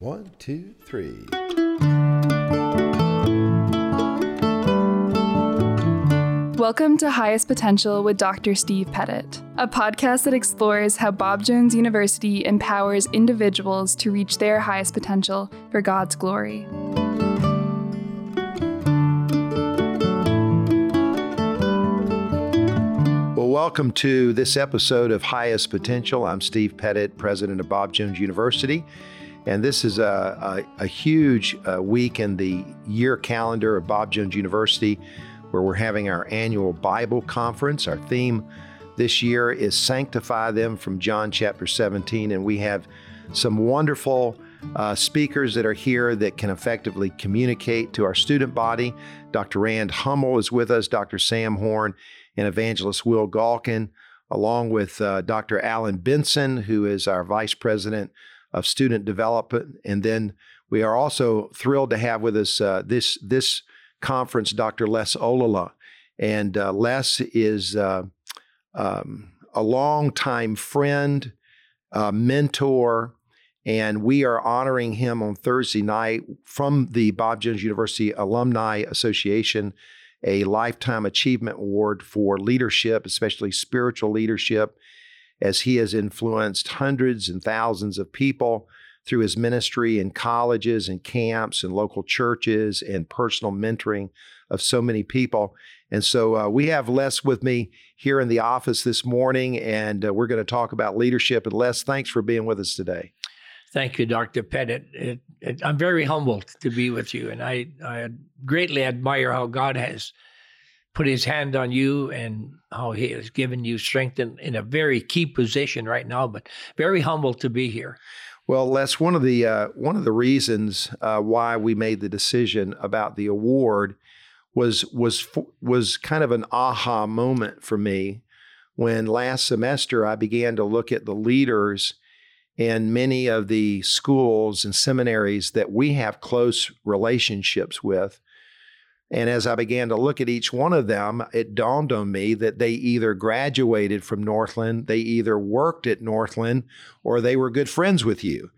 One, two, three. Welcome to Highest Potential with Dr. Steve Pettit, a podcast that explores how Bob Jones University empowers individuals to reach their highest potential for God's glory. Well, welcome to this episode of Highest Potential. I'm Steve Pettit, president of Bob Jones University. And this is a, a, a huge uh, week in the year calendar of Bob Jones University where we're having our annual Bible conference. Our theme this year is Sanctify Them from John chapter 17. And we have some wonderful uh, speakers that are here that can effectively communicate to our student body. Dr. Rand Hummel is with us, Dr. Sam Horn, and evangelist Will Galkin, along with uh, Dr. Alan Benson, who is our vice president of student development. And then we are also thrilled to have with us uh, this this conference Dr. Les Ollila. And uh, Les is uh, um, a longtime friend, mentor, and we are honoring him on Thursday night from the Bob Jones University Alumni Association a Lifetime Achievement Award for leadership, especially spiritual leadership, as he has influenced hundreds and thousands of people through his ministry in colleges and camps and local churches and personal mentoring of so many people. And so uh, we have Les with me here in the office this morning, and uh, we're going to talk about leadership. And Les, thanks for being with us today. Thank you, Dr. Pettit. It, it, I'm very humbled to be with you, and I, I greatly admire how God has put his hand on you and how he has given you strength in, in a very key position right now, but very humble to be here. Well, Les, one of the uh, one of the reasons uh, why we made the decision about the award was was was kind of an aha moment for me when last semester I began to look at the leaders in many of the schools and seminaries that we have close relationships with and as I began to look at each one of them, it dawned on me that they either graduated from Northland, they either worked at Northland, or they were good friends with you.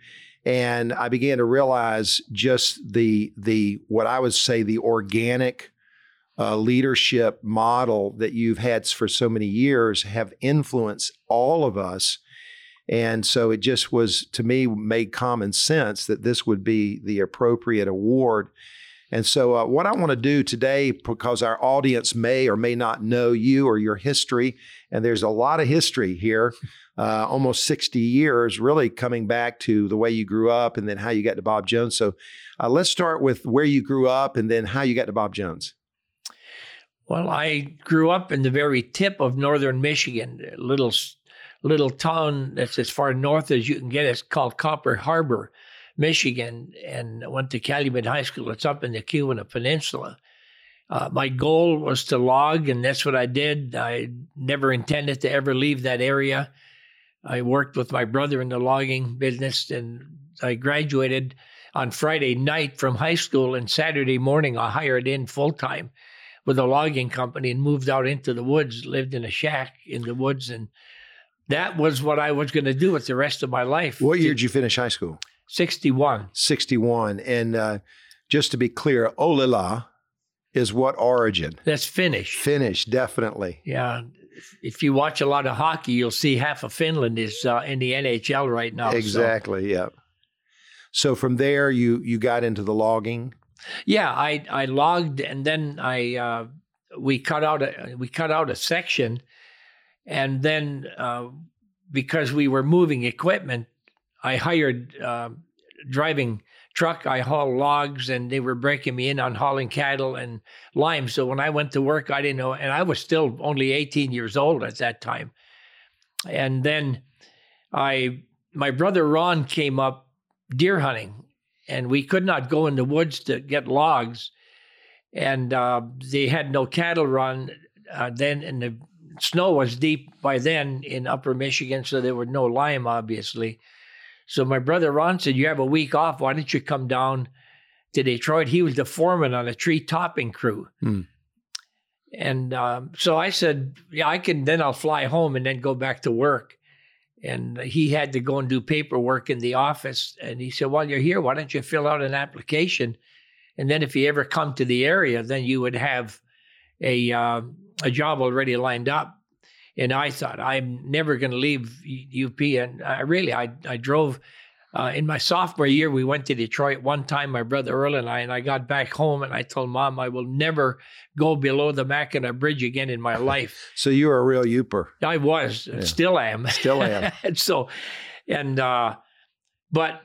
And I began to realize just the the what I would say the organic uh, leadership model that you've had for so many years have influenced all of us. And so it just was to me made common sense that this would be the appropriate award and so, uh, what I want to do today, because our audience may or may not know you or your history, and there's a lot of history here, uh, almost 60 years, really coming back to the way you grew up and then how you got to Bob Jones. So, uh, let's start with where you grew up and then how you got to Bob Jones. Well, I grew up in the very tip of northern Michigan, a little little town that's as far north as you can get. It's called Copper Harbor. Michigan and went to Calumet High School. It's up in the Keweenaw Peninsula. Uh, my goal was to log, and that's what I did. I never intended to ever leave that area. I worked with my brother in the logging business, and I graduated on Friday night from high school. And Saturday morning, I hired in full time with a logging company and moved out into the woods, lived in a shack in the woods. And that was what I was going to do with the rest of my life. What year did you finish high school? 61. 61. And uh, just to be clear, Ollila is what origin? That's Finnish. Finnish, definitely. Yeah. If you watch a lot of hockey, you'll see half of Finland is uh, in the NHL right now. Exactly. So. Yeah. So from there, you you got into the logging. Yeah, I I logged, and then I uh, we cut out a we cut out a section, and then uh, because we were moving equipment, I hired uh, driving truck. I haul logs, and they were breaking me in on hauling cattle and lime. So when I went to work, I didn't know, and I was still only 18 years old at that time. And then I, my brother Ron came up deer hunting, and we could not go in the woods to get logs, and uh, they had no cattle run uh, then, and the snow was deep by then in Upper Michigan, so there were no lime, obviously. So my brother Ron said, You have a week off. Why don't you come down to Detroit? He was the foreman on a tree topping crew. Hmm. And um, so I said, Yeah, I can, then I'll fly home and then go back to work. and he had to go and do paperwork in the office. And he said, "While you're here, why don't you fill out an application? And then if you ever come to the area, then you would have a uh, a job already lined up." And I thought, I'm never going to leave UP. And I really, I I drove uh, in my sophomore year, we went to Detroit one time, my brother Earl and I, and I got back home and I told mom I will never go below the Mackinac Bridge again in my life. so you were a real Yooper. I was, yeah. still am. Still am. and so, and, uh, but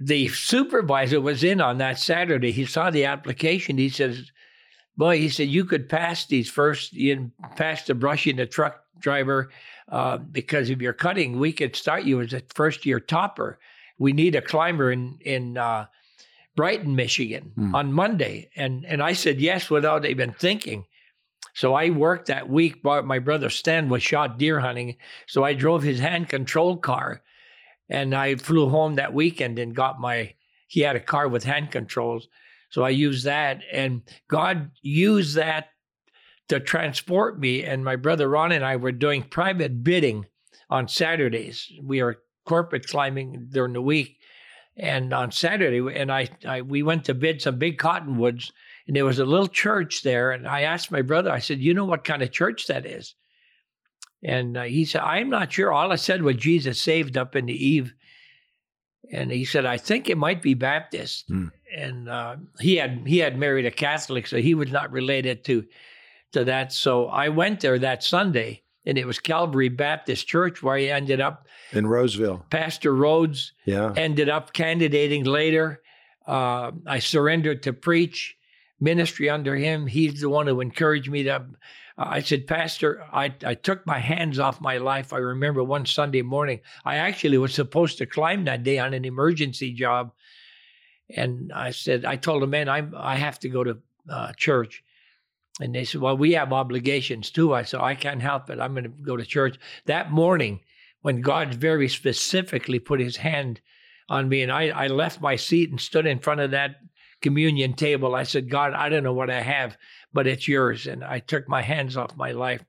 the supervisor was in on that Saturday. He saw the application. He says, boy, he said, you could pass these first, you pass the brushing the truck driver uh, because you're cutting. We could start you as a first year topper we need a climber in in uh, Brighton, Michigan mm. on Monday. And and I said yes without even thinking. So I worked that week. My brother Stan was shot deer hunting. So I drove his hand control car and I flew home that weekend and got my, he had a car with hand controls. So I used that and God used that to transport me. And my brother Ron and I were doing private bidding on Saturdays. We were corporate climbing during the week. And on Saturday, and I, I we went to bid some big cottonwoods, and there was a little church there. And I asked my brother, I said, "You know what kind of church that is?" And uh, he said, "I'm not sure." All I said was Jesus saved up in the eve. And he said, "I think it might be Baptist." Mm. And uh, he had he had married a Catholic, so he was not related to to that. So I went there that Sunday, and it was Calvary Baptist Church where he ended up in Roseville. Pastor Rhodes yeah. ended up candidating later. Uh, I surrendered to preach ministry under him. He's the one who encouraged me to. Uh, I said, Pastor, I, I took my hands off my life. I remember one Sunday morning, I actually was supposed to climb that day on an emergency job. And I said, I told him, man, I'm, I have to go to uh, church. And they said, Well, we have obligations too. I said, I can't help it. I'm going to go to church. That morning, when God very specifically put his hand on me, and I, I left my seat and stood in front of that communion table, I said, God, I don't know what I have, but it's yours. And I took my hands off my life.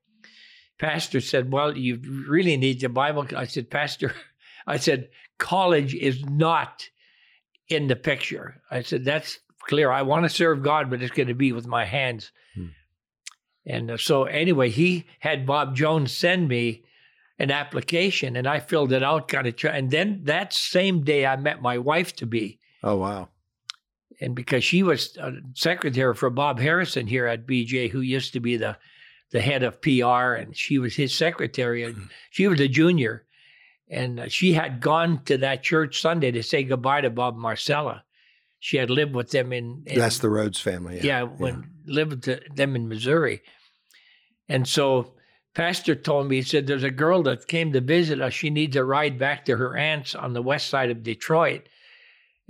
Pastor said, Well, you really need the Bible. I said, Pastor, I said, college is not in the picture. I said, That's clear. I want to serve God, but it's going to be with my hands. Hmm. And uh, so, anyway, he had Bob Jones send me an application, and I filled it out, kind of. Try, and then that same day, I met my wife to be. Oh wow! And because she was a secretary for Bob Harrison here at BJ, who used to be the the head of PR, and she was his secretary, and hmm. she was a junior, and uh, she had gone to that church Sunday to say goodbye to Bob Marcella. She had lived with them in. in That's the Rhodes family. Yeah, yeah when yeah. lived with them in Missouri, and so pastor told me he said there's a girl that came to visit us. She needs a ride back to her aunt's on the west side of Detroit.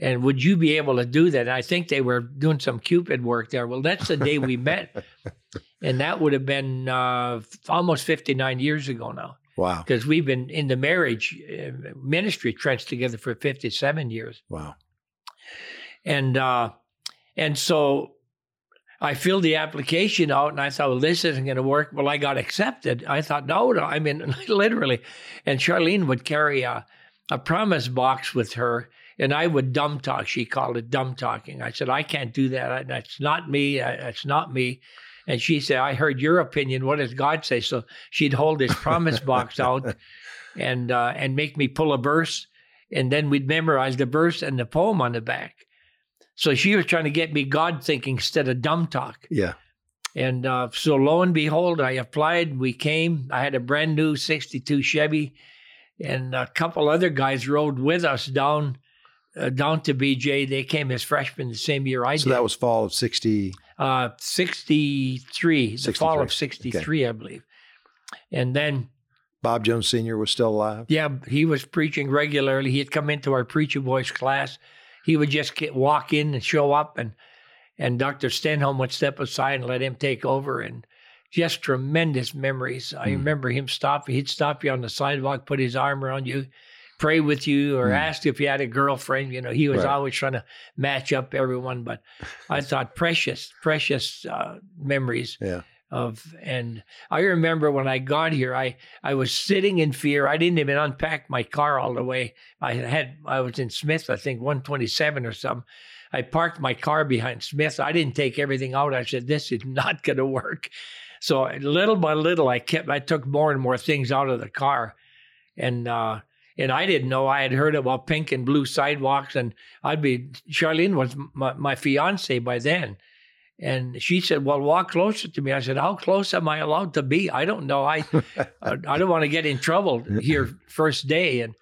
And would you be able to do that? And I think they were doing some Cupid work there. Well, that's the day we met. And that would have been uh, almost 59 years ago now. Wow. Because we've been in the marriage uh, ministry trench together for 57 years. Wow. And uh, and so I filled the application out and I thought, well, this isn't going to work. Well, I got accepted. I thought, no, no, I mean, literally. And Charlene would carry a, a promise box with her and I would dumb talk. She called it dumb talking. I said, I can't do that. That's not me. That's not me. And she said, I heard your opinion. What does God say? So she'd hold this promise box out and uh, and make me pull a verse. And then we'd memorize the verse and the poem on the back. So she was trying to get me God thinking instead of dumb talk. Yeah. And uh, so lo and behold, I applied. We came. I had a brand new 62 Chevy, and a couple other guys rode with us down uh, down to BJ. They came as freshmen the same year I so did. So that was fall of 60. Uh, 63, 63, the fall of 63, okay. I believe. And then Bob Jones Sr. was still alive? Yeah, he was preaching regularly. He had come into our preacher boys class he would just get, walk in and show up, and and Dr. Stenholm would step aside and let him take over, and just tremendous memories. I mm. remember him stopping. He'd stop you on the sidewalk, put his arm around you, pray with you, or mm. ask if you had a girlfriend. You know, he was right. always trying to match up everyone. But I thought precious, precious uh, memories. Yeah. Of and I remember when I got here I I was sitting in fear. I didn't even unpack my car all the way. I had I was in Smith I think 127 or something. I parked my car behind Smith. I didn't take everything out. I said this is not going to work. So little by little I kept I took more and more things out of the car. And uh and I didn't know. I had heard about pink and blue sidewalks and I'd be Charlene was my, my fiance by then and she said, "Well, walk closer to me." I said, "How close am I allowed to be? I don't know. I I don't want to get in trouble here first day." And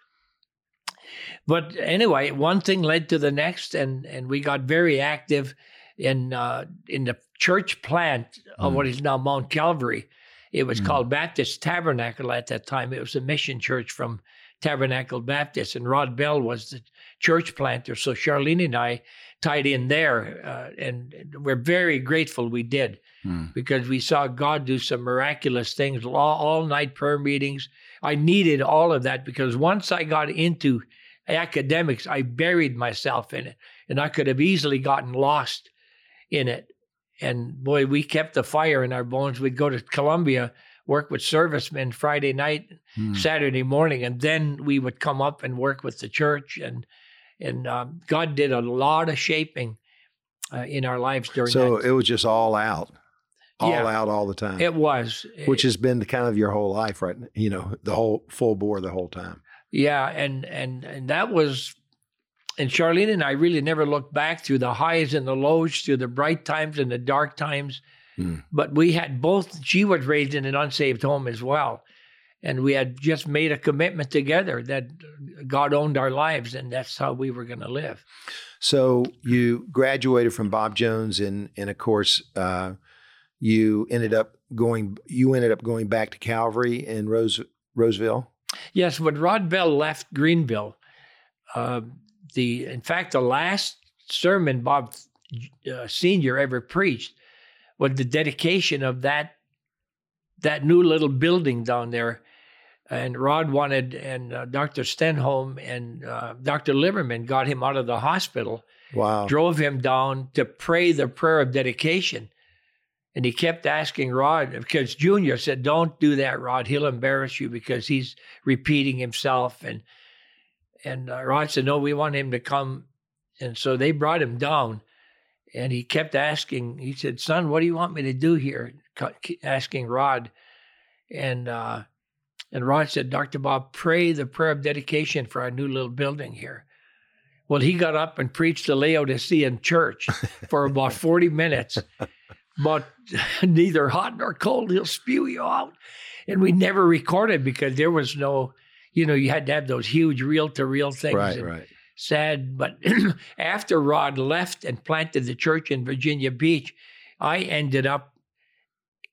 but anyway, one thing led to the next, and and we got very active in uh, in the church plant of mm. what is now Mount Calvary. It was mm. called Baptist Tabernacle at that time. It was a mission church from Tabernacle Baptist, and Rod Bell was the church planter. So Charlene and I tied in there. Uh, and we're very grateful we did mm. because we saw God do some miraculous things, all, all night prayer meetings. I needed all of that because once I got into academics, I buried myself in it and I could have easily gotten lost in it. And boy, we kept the fire in our bones. We'd go to Columbia, work with servicemen Friday night, mm. Saturday morning, and then we would come up and work with the church. And and um, God did a lot of shaping uh, in our lives during. That. So that. it was just all out, all yeah, out all the time. It was, which has been the kind of your whole life, right? You know, the whole full bore the whole time. Yeah, and and and that was, and Charlene and I really never looked back through the highs and the lows, through the bright times and the dark times. Mm. But we had both. She was raised in an unsaved home as well, and we had just made a commitment together that God owned our lives, and that's how we were going to live. So you graduated from Bob Jones, and and of course, uh, you ended up going. You ended up going back to Calvary in Rose Roseville. Yes, when Rod Bell left Greenville, uh, the in fact the last sermon Bob uh, Senior ever preached was the dedication of that that new little building down there and Rod wanted, and uh, Dr. Stenholm and uh, Dr. Liverman got him out of the hospital. Wow. Drove him down to pray the prayer of dedication. And he kept asking Rod, because Junior said, Don't do that, Rod. He'll embarrass you because he's repeating himself. And and uh, Rod said, No, we want him to come. And so they brought him down. And he kept asking, he said, Son, what do you want me to do here? Asking Rod. And uh, and Rod said, Dr. Bob, pray the prayer of dedication for our new little building here. Well, he got up and preached the Laodicean church for about 40 minutes, but neither hot nor cold, he'll spew you out. And we never recorded because there was no, you know, you had to have those huge reel to reel things. Right, right. Sad. But after Rod left and planted the church in Virginia Beach, I ended up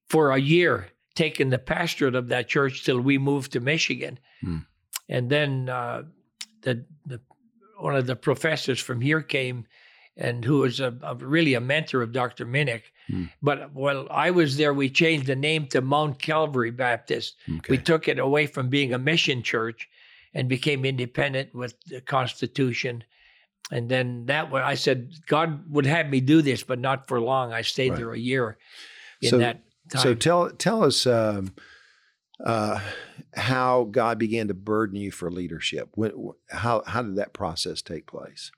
for a year taken the pastorate of that church till we moved to Michigan. Hmm. And then uh, the, the one of the professors from here came and who was a, a really a mentor of Dr. Minnick. Hmm. But while I was there, we changed the name to Mount Calvary Baptist. Okay. We took it away from being a mission church and became independent with the Constitution. And then that way, I said, God would have me do this, but not for long. I stayed right. there a year in so, that time. So tell tell us um, uh, how God began to burden you for leadership. When, how how did that process take place?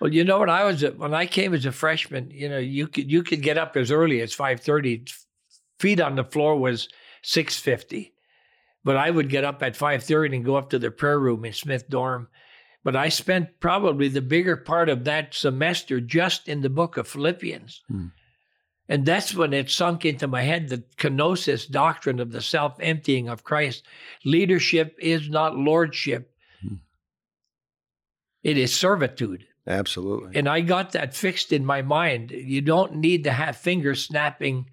Well, you know, when I was a, when I came as a freshman, you know, you could you could get up as early as five thirty. Feet on the floor was six fifty, but I would get up at five thirty and go up to the prayer room in Smith Dorm. But I spent probably the bigger part of that semester just in the book of Philippians. Hmm. And that's when it sunk into my head the kenosis doctrine of the self emptying of Christ. Leadership is not lordship, hmm. it is servitude. Absolutely. And I got that fixed in my mind. You don't need to have finger snapping,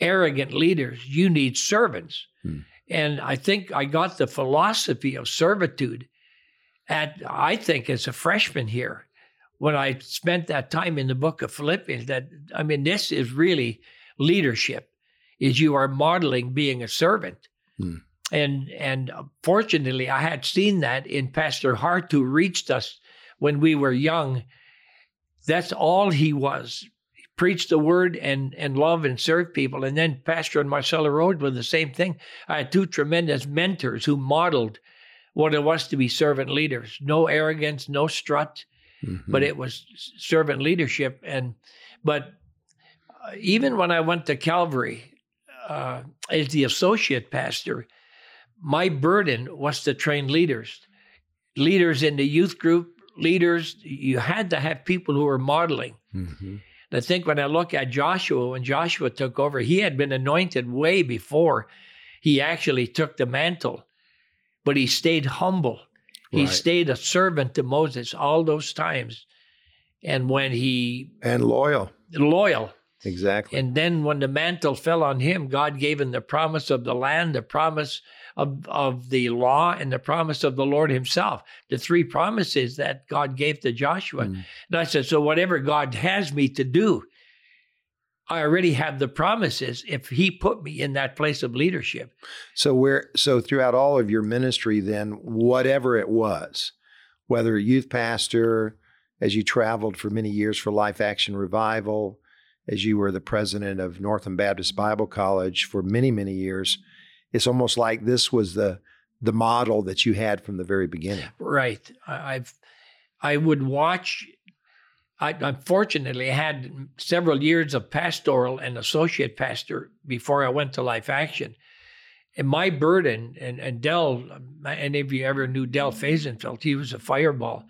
arrogant leaders, you need servants. Hmm. And I think I got the philosophy of servitude at, I think, as a freshman here when I spent that time in the book of Philippians that I mean this is really leadership is you are modeling being a servant. Hmm. And and fortunately I had seen that in Pastor Hart who reached us when we were young. That's all he was. preach the word and and love and serve people. And then Pastor and Marcella Road were the same thing. I had two tremendous mentors who modeled what it was to be servant leaders. No arrogance, no strut, mm-hmm. but it was servant leadership. And but uh, even when I went to Calvary uh, as the associate pastor, my burden was to train leaders, leaders in the youth group, leaders. You had to have people who were modeling. Mm-hmm. And I think when I look at Joshua, when Joshua took over, he had been anointed way before he actually took the mantle, but he stayed humble. He right. stayed a servant to Moses all those times. And when he. And loyal. Loyal. Exactly. And then when the mantle fell on him, God gave him the promise of the land, the promise of, of the law, and the promise of the Lord Himself. The three promises that God gave to Joshua. Mm. And I said, So whatever God has me to do, I already have the promises if He put me in that place of leadership. So where so throughout all of your ministry, then whatever it was, whether youth pastor, as you traveled for many years for Life Action Revival, as you were the president of Northland Baptist Bible College for many, many years, it's almost like this was the the model that you had from the very beginning. Right. I've I would watch. I unfortunately had several years of pastoral and associate pastor before I went to Life Action. And my burden, and, and Del, any of you ever knew Del Fehsenfeld, he was a fireball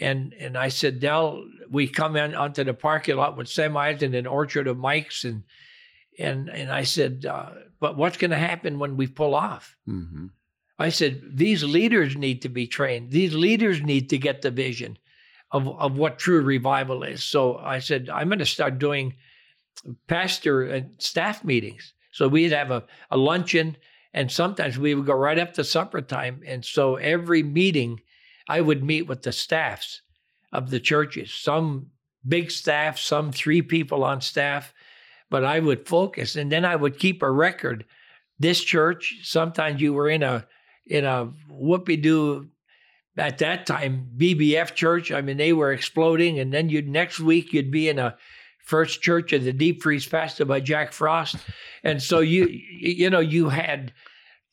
and and I said, Del, we come in onto the parking lot with semis and an orchard of mics, and and and I said, uh, but what's going to happen when we pull off? Mm-hmm. I said, these leaders need to be trained. These leaders need to get the vision of of what true revival is. So I said, I'm going to start doing pastor and staff meetings. So we'd have a, a luncheon, and sometimes we would go right up to supper time. And so every meeting I would meet with the staffs of the churches, some big staff, some three people on staff, but I would focus and then I would keep a record. This church, sometimes you were in a in a whoopie doo at that time BBF church. I mean, they were exploding, and then you next week you'd be in a first church of the deep freeze pastor by Jack Frost, and so you you know you had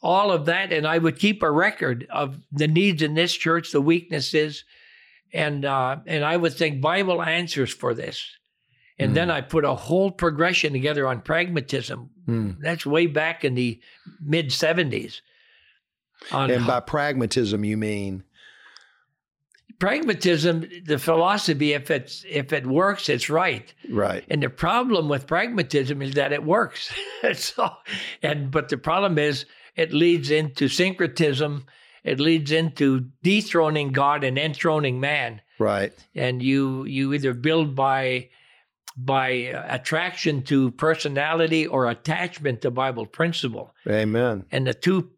all of that, and I would keep a record of the needs in this church, the weaknesses, and uh, and I would think Bible answers for this, and mm. then I put a whole progression together on pragmatism. Mm. That's way back in the mid seventies. And by pragmatism, you mean pragmatism, the philosophy, if it's if it works, it's right. Right. And the problem with pragmatism is that it works. so, and but the problem is it leads into syncretism. It leads into dethroning God and enthroning man. Right. And you you either build by by uh, attraction to personality or attachment to Bible principle. Amen. And the two,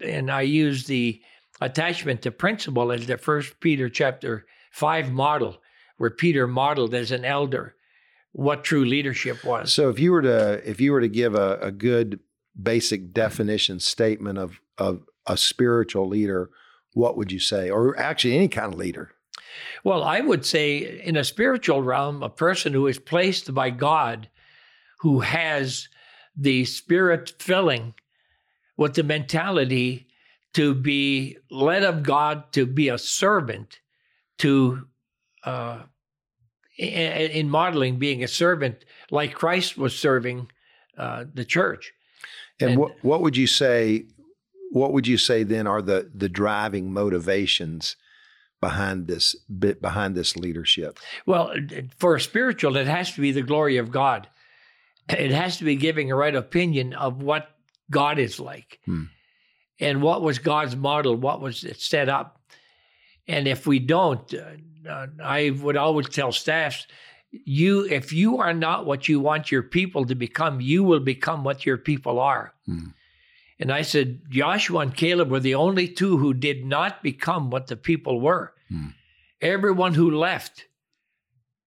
and I use the attachment to principle as the first Peter chapter five model, where Peter modeled as an elder what true leadership was. So if you were to if you were to give a, a good basic definition statement of of a spiritual leader, what would you say? Or actually any kind of leader? Well, I would say in a spiritual realm, a person who is placed by God, who has the spirit filling with the mentality to be led of God, to be a servant, to uh, in modeling being a servant like Christ was serving uh, the church. And, and what what would you say? What would you say then are the the driving motivations behind this bit behind this leadership? Well, for a spiritual, it has to be the glory of God. It has to be giving a right opinion of what God is like, hmm. And what was God's model, what was it set up. And if we don't, uh, I would always tell staffs you if you are not what you want your people to become you will become what your people are hmm. and i said joshua and caleb were the only two who did not become what the people were hmm. everyone who left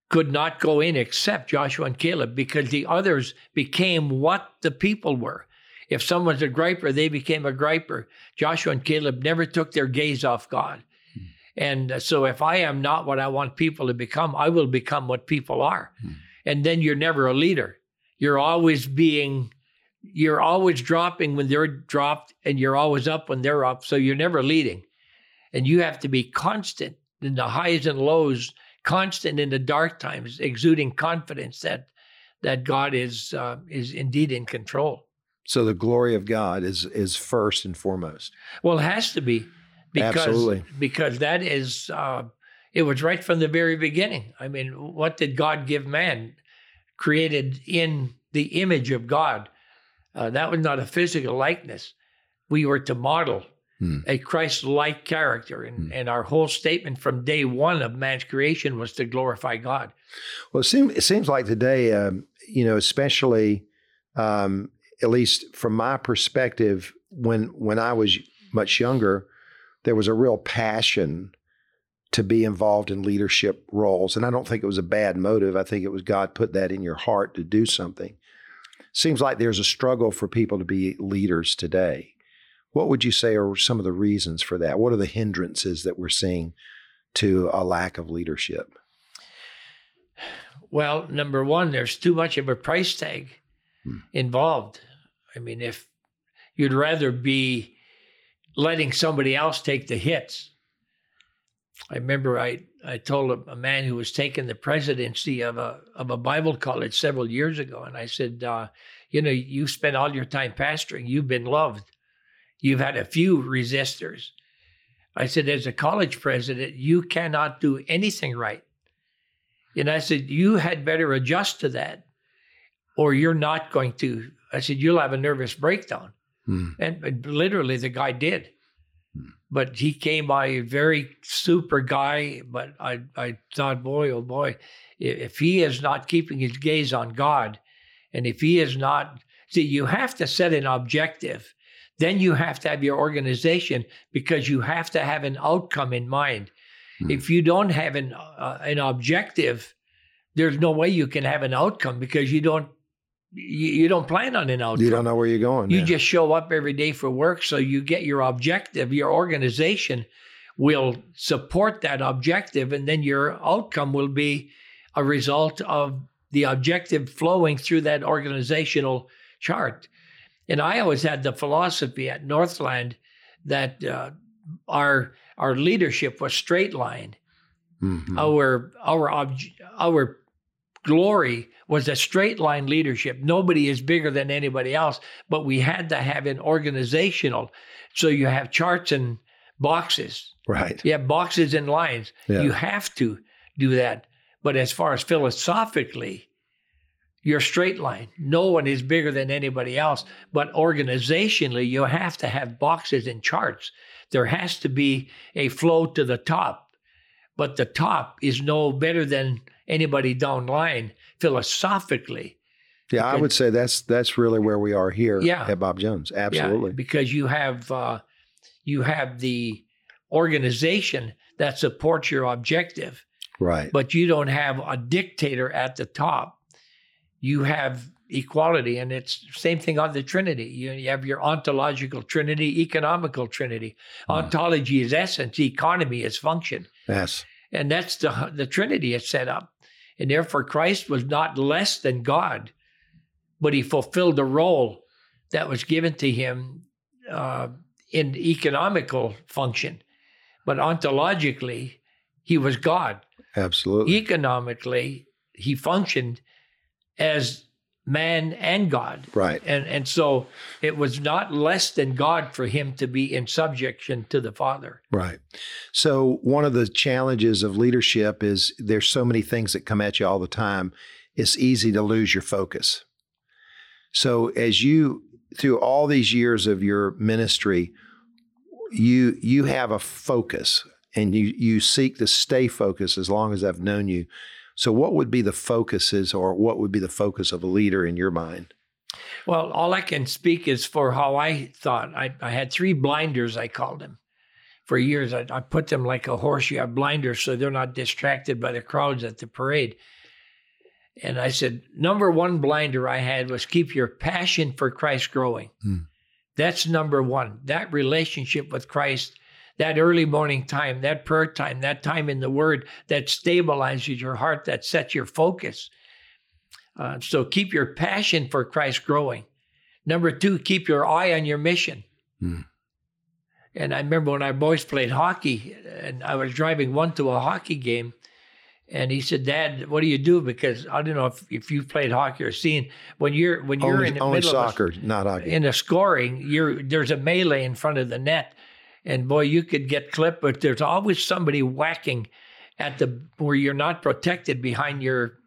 could not go in except joshua and caleb because the others became what the people were if someone's a griper they became a griper joshua and caleb never took their gaze off god and so if I am not what I want people to become, I will become what people are. Hmm. and then you're never a leader. You're always being, you're always dropping when they're dropped, and you're always up when they're up. So you're never leading. And you have to be constant in the highs and lows, constant in the dark times, exuding confidence that that God is uh, is indeed in control. So the glory of God is is first and foremost. Well, it has to be because Absolutely. because that is uh, it was right from the very beginning. I mean, what did God give man? Created in the image of God. Uh, that was not a physical likeness. We were to model Hmm. a Christ-like character, and, Hmm. and our whole statement from day one of man's creation was to glorify God. Well, it seems it seems like today, um, you know, especially um, at least from my perspective, when when I was much younger, there was a real passion to be involved in leadership roles, and I don't think it was a bad motive. I think it was God put that in your heart to do something. Seems like there's a struggle for people to be leaders today. What would you say are some of the reasons for that? What are the hindrances that we're seeing to a lack of leadership? Well, number one, there's too much of a price tag Involved. I mean, if you'd rather be letting somebody else take the hits. I remember I, I told a, a man who was taking the presidency of a of a Bible college several years ago, and I said, uh, you know, you spent all your time pastoring. You've been loved. You've had a few resistors. I said, as a college president, you cannot do anything right. And I said, you had better adjust to that, or you're not going to. I said, you'll have a nervous breakdown. Hmm. And, and literally, the guy did. Hmm. But he came by a very super guy. But I, I thought, boy, oh boy, if he is not keeping his gaze on God, and if he is not, see, you have to set an objective. Then you have to have your organization because you have to have an outcome in mind. Hmm. If you don't have an uh, an objective, there's no way you can have an outcome because you don't you, you don't plan on an outcome. You don't know where you're going. You yeah. just show up every day for work. So you get your objective. Your organization will support that objective, and then your outcome will be a result of the objective flowing through that organizational chart. And I always had the philosophy at Northland that uh, our our leadership was straight line. Mhm. Our our obj- our glory was a straight line leadership. Nobody is bigger than anybody else, but we had to have an organizational. So you have charts and boxes. Right. You have boxes and lines. Yeah. You have to do that. But as far as philosophically, you're straight line. No one is bigger than anybody else. But organizationally, you have to have boxes and charts. There has to be a flow to the top. But the top is no better than anybody down line philosophically. Yeah, I would say that's that's really where we are here Yeah. at Bob Jones. Yeah, Absolutely. because you have uh, you have the organization that supports your objective. Right. but you don't have a dictator at the top. You have equality, and it's same thing on the Trinity. You, you have your ontological Trinity, economical Trinity. Hmm. Ontology is essence, economy is function, Yes. and that's the the Trinity is set up. And therefore, Christ was not less than God, but he fulfilled the role that was given to him uh, in economical function. But ontologically, he was God Absolutely. economically he functioned as man and god right. and and so it was not less than god for him to be in subjection to the father Right. So one of the challenges of leadership is there's so many things that come at you all the time. It's easy to lose your focus. So as you through all these years of your ministry, you you have a focus and you you seek to stay focused as long as I've known you. So what would be the focuses or what would be the focus of a leader in your mind? well all i can speak is for how i thought i, I had three blinders i called them for years I, I put them like a horse you have blinders so they're not distracted by the crowds at the parade and i said number one blinder i had was keep your passion for christ growing Hmm. That's number one. That relationship with Christ, that early morning time, that prayer time, that time in the Word that stabilizes your heart, that sets your focus. Uh, so keep your passion for Christ growing. Number two, keep your eye on your mission. Hmm. And I remember when our boys played hockey, and I was driving one to a hockey game, and he said, "Dad, what do you do?" Because I don't know if, if you've played hockey or seen when you're when you're only, in the middle soccer, of a, not hockey. in a scoring, you're there's a melee in front of the net, and boy, you could get clipped, but there's always somebody whacking at the where you're not protected behind your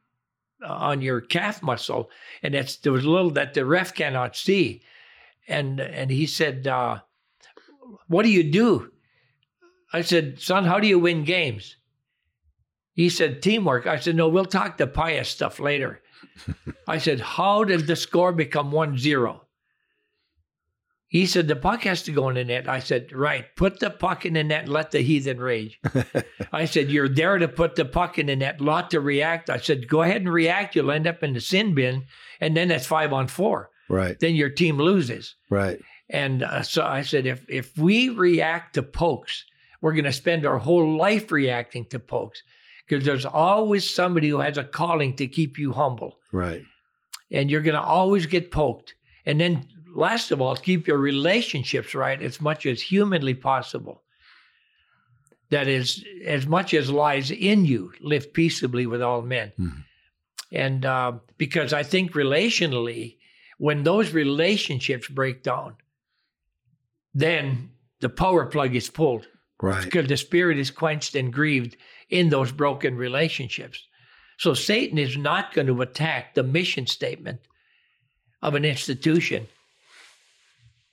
uh, on your calf muscle, and it's there was a little that the ref cannot see, and and he said, uh, "What do you do?" I said, "Son, how do you win games?" He said, "Teamwork." I said, "No, we'll talk the pious stuff later." I said, "How did the score become 1-0? He said, The puck has to go in the net. I said, Right. Put the puck in the net, and let the heathen rage. I said, You're there to put the puck in the net, not to react. I said, Go ahead and react. You'll end up in the sin bin. And then that's five on four. right, Then your team loses. right, And uh, so I said, if, if we react to pokes, we're going to spend our whole life reacting to pokes because there's always somebody who has a calling to keep you humble right, and you're going to always get poked. And then, last of all, keep your relationships right as much as humanly possible. That is, as much as lies in you, live peaceably with all men. Mhm. And uh, because I think relationally, when those relationships break down, then the power plug is pulled right, because the spirit is quenched and grieved in those broken relationships. So Satan is not going to attack the mission statement of an institution.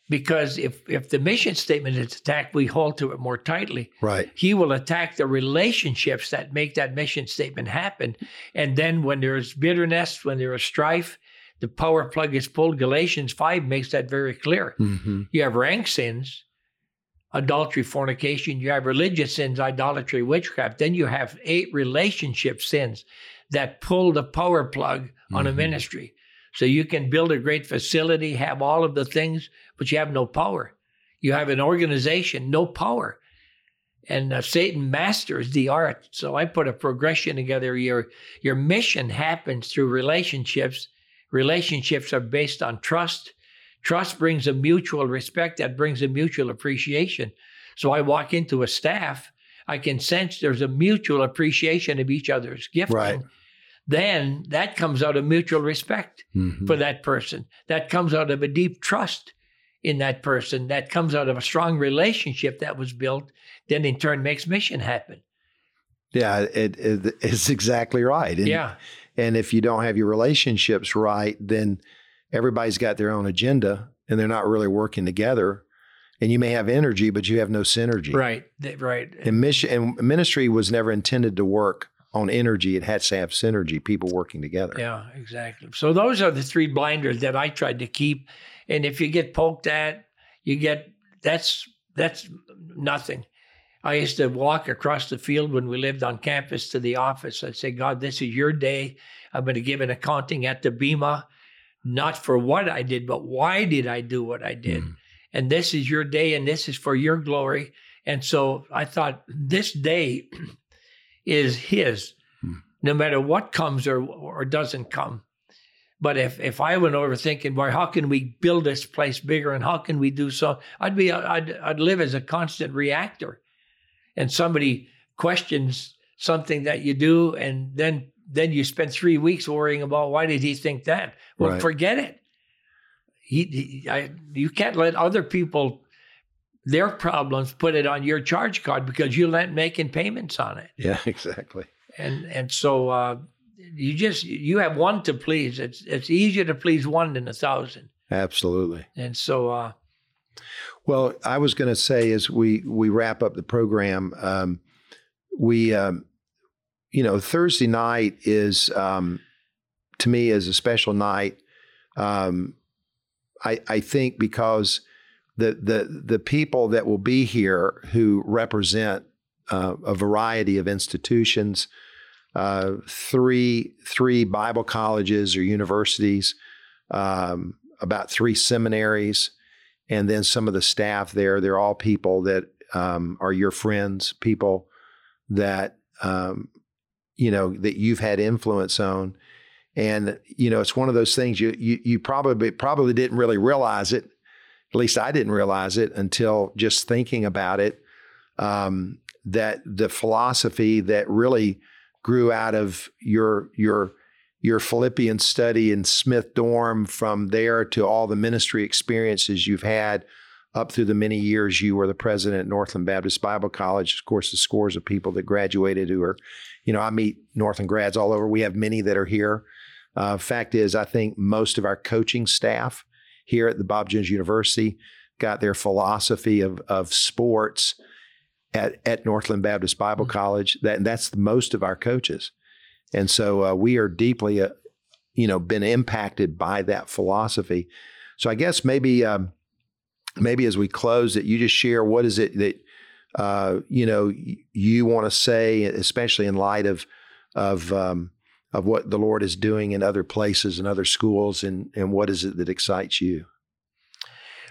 Because if, if the mission statement is attacked, we hold to it more tightly. right, He will attack the relationships that make that mission statement happen. And then when there is bitterness, when there is strife, the power plug is pulled. Galatians 5 makes that very clear. hmm You have rank sins, adultery, fornication. You have religious sins, idolatry, witchcraft. Then you have eight relationship sins that pull the power plug on a Mhm. ministry. So you can build a great facility, have all of the things, but you have no power. You have an organization, no power. And uh, Satan masters the art. So I put a progression together. Your your mission happens through relationships. Relationships are based on trust. Trust brings a mutual respect that brings a mutual appreciation. So I walk into a staff, I can sense there's a mutual appreciation of each other's gifting. Right. Then that comes out of mutual respect hmm for that person. That comes out of a deep trust in that person. That comes out of a strong relationship that was built. Then in turn makes mission happen. Yeah, it, it, it's exactly right. And, yeah. And if you don't have your relationships right, then everybody's got their own agenda and they're not really working together. And you may have energy, but you have no synergy. Right. Right. And mission and ministry was never intended to work on energy. It had to have synergy, people working together. Yeah, exactly. So those are the three blinders that I tried to keep. And if you get poked at, you get that's that's nothing. I used to walk across the field when we lived on campus to the office. I'd say, God, this is your day. I'm going to give an accounting at the Bema, not for what I did, but why did I do what I did? Mm. And this is your day, and this is for your glory. And so I thought this day is His, Hmm. no matter what comes or or doesn't come. But if if I went over thinking, boy, how can we build this place bigger, and how can we do so? I'd be I'd I'd live as a constant reactor, and somebody questions something that you do, and then then you spend three weeks worrying about why did he think that? Well, Right. forget it. He, he I, you can't let other people their problems put it on your charge card because you're not making payments on it Yeah, exactly. and and so uh, you just you have one to please. It's it's easier to please one than a thousand. Absolutely. And so uh, Well, I was going to say as we we wrap up the program, um, we um, you know Thursday night is um, to me is a special night. Um, I I think because the the the people that will be here who represent uh, a variety of institutions, uh, three three Bible colleges or universities, um, about three seminaries and then some of the staff there they're all people that um, are your friends people that um, you know that you've had influence on And you know, it's one of those things you you, you probably probably didn't really realize it. At least I didn't realize it until just thinking about it. Um, that the philosophy that really grew out of your your your Philippian study in Smith Dorm, from there to all the ministry experiences you've had up through the many years you were the president at Northland Baptist Bible College. Of course, the scores of people that graduated who are, you know, I meet Northland grads all over. We have many that are here. Uh, fact is, I think most of our coaching staff here at the Bob Jones University got their philosophy of, of sports at, at Northland Baptist Bible mm-hmm. College. That that's most of our coaches, and so uh, we are deeply, uh, you know, been impacted by that philosophy. So I guess maybe um, maybe as we close, that you just share what is it that uh, you know you want to say, especially in light of of um, of what the Lord is doing in other places and other schools, and and what is it that excites you?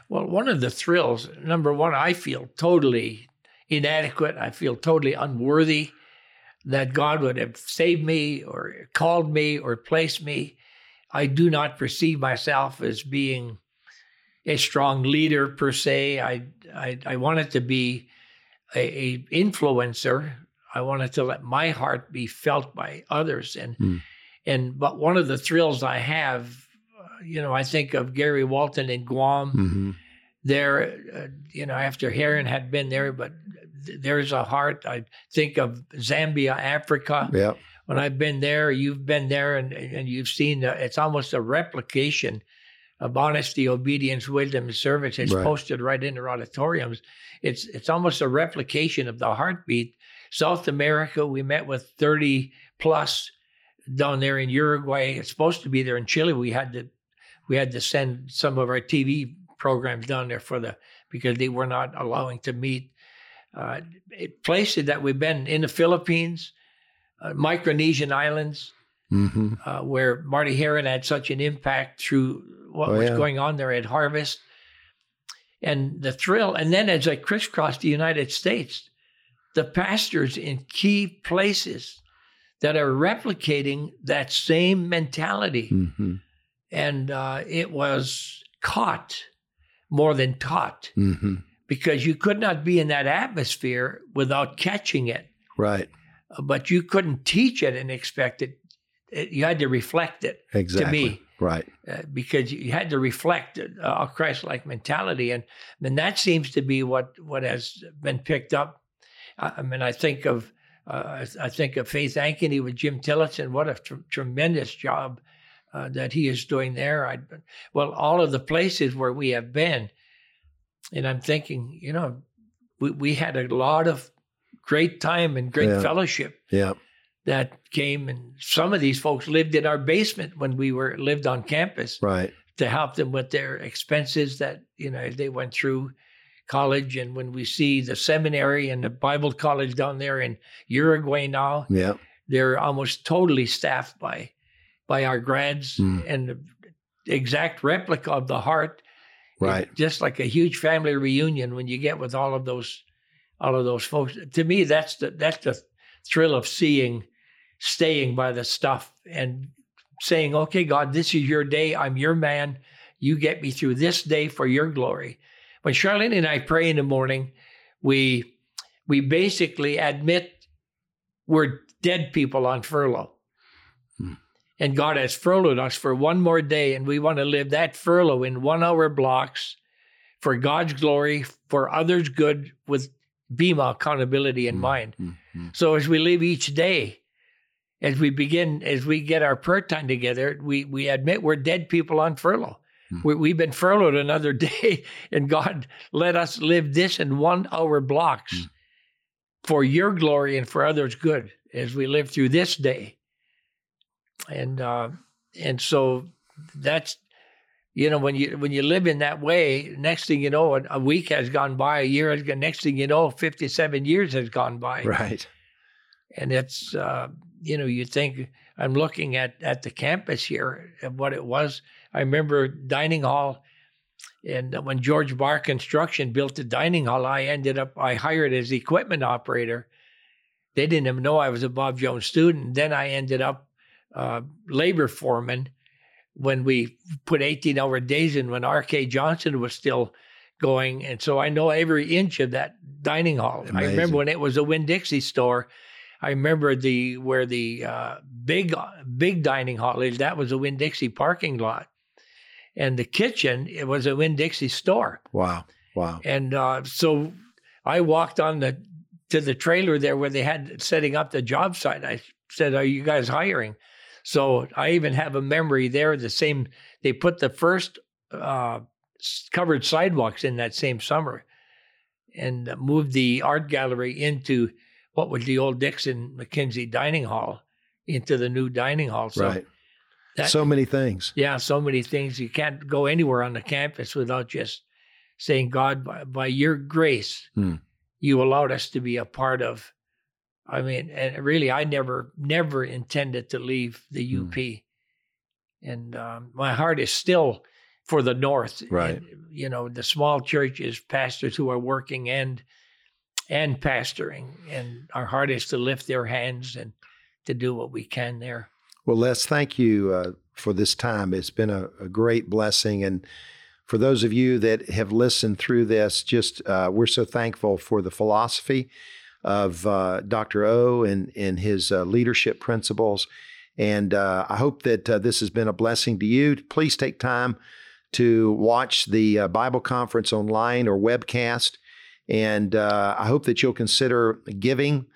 Well, one of the thrills, number one, I feel totally inadequate. I feel totally unworthy that God would have saved me or called me or placed me. I do not perceive myself as being a strong leader per se. I I, I wanted to be a, a, influencer. I wanted to let my heart be felt by others, and mm. and but one of the thrills I have, uh, you know, I think of Gary Walton in Guam. Mm-hmm. There, uh, you know, after Heron had been there, but there's a heart. I think of Zambia, Africa. Yeah. When I've been there, you've been there, and and you've seen the, it's almost a replication of honesty, obedience, wisdom, and service. It's right. posted right in their auditoriums. It's it's almost a replication of the heartbeat. South America, we met with 30 plus down there in Uruguay. It's supposed to be there in Chile. We had to we had to send some of our TV programs down there for the because they were not allowing to meet. Uh, places that we've been in the Philippines, uh, Micronesian islands, mm-hmm. uh, where Marty Heron had such an impact through what oh, was yeah. going on there at Harvest and the thrill. And then as I crisscrossed the United States, the pastors in key places that are replicating that same mentality. Mm-hmm. And uh, it was caught more than taught mm-hmm. because you could not be in that atmosphere without catching it. Right. But you couldn't teach it and expect it. it you had to reflect it exactly. to me. Right. Uh, because you had to reflect a Christ-like mentality, and and that seems to be what what has been picked up. I mean, I think of uh, I think of Faith Ankeny with Jim Tillotson. What a tr- tremendous job uh, that he is doing there. I, well, all of the places where we have been, and I'm thinking, you know, we we had a lot of great time and great yeah. fellowship. Yeah that came and some of these folks lived in our basement when we were lived on campus right to help them with their expenses that you know they went through college and when we see the seminary and the bible college down there in uruguay now yeah they're almost totally staffed by by our grads mm. and the exact replica of the heart right just like a huge family reunion when you get with all of those all of those folks to me that's the that's the thrill of seeing staying by the stuff and saying, okay, God, this is your day. I'm your man. You get me through this day for your glory. When Charlene and I pray in the morning, we we basically admit we're dead people on furlough. Hmm. And God has furloughed us for one more day, and we want to live that furlough in one hour blocks for God's glory, for others' good, with Bema accountability in hmm. mind. Hmm. So as we live each day, as we begin, as we get our prayer time together, we we admit we're dead people on furlough. Mm. We, have been furloughed another day, and God let us live this in one hour blocks mm. for your glory and for others' good as we live through this day. And uh, and so that's you know when you when you live in that way, next thing you know, a week has gone by, a year has gone. Next thing you know, fifty seven years has gone by. Right. And it's uh, you know, you think I'm looking at at the campus here and what it was. I remember dining hall, and when George Barr Construction built the dining hall, I ended up I hired as equipment operator. They didn't even know I was a Bob Jones student. Then I ended up uh, labor foreman when we put 18 hour days in when R.K. Johnson was still going. And so I know every inch of that dining hall. Amazing. I remember when it was a Winn Dixie store. I remember the where the uh, big big dining hall is. That was a Winn Dixie parking lot, and the kitchen it was a Winn Dixie store. Wow, wow. And uh, so I walked on the to the trailer there where they had setting up the job site. I said, "Are you guys hiring?" So I even have a memory there. The same they put the first uh, covered sidewalks in that same summer, and moved the art gallery into what was the old Dixon McKenzie dining hall into the new dining hall. So right. That- so many things. yeah, so many things. You can't go anywhere on the campus without just saying, God, by, by your grace, Hmm. you allowed us to be a part of. I mean, and really, I never, never intended to leave the Hmm. UP. And um, my heart is still for the North. Right. And, you know, the small churches, pastors who are working and and pastoring, and our heart is to lift their hands and to do what we can there. Well, Les, thank you uh, for this time. It's been a, a great blessing. And for those of you that have listened through this, just uh, we're so thankful for the philosophy of uh, Dr. O and, and his uh, leadership principles. And uh, I hope that uh, this has been a blessing to you. Please take time to watch the Bible conference online or webcast. And I hope that you'll consider giving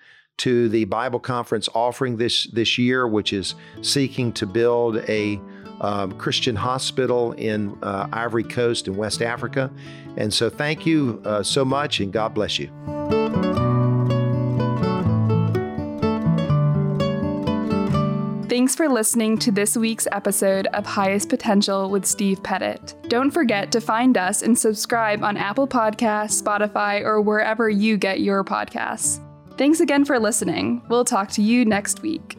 to the Bible conference offering this this year, which is seeking to build a um, Christian hospital in uh, Ivory Coast in West Africa. And so, thank you uh, so much, and God bless you. Thanks for listening to this week's episode of Highest Potential with Steve Pettit. Don't forget to find us and subscribe on Apple Podcasts, Spotify, or wherever you get your podcasts. Thanks again for listening. We'll talk to you next week.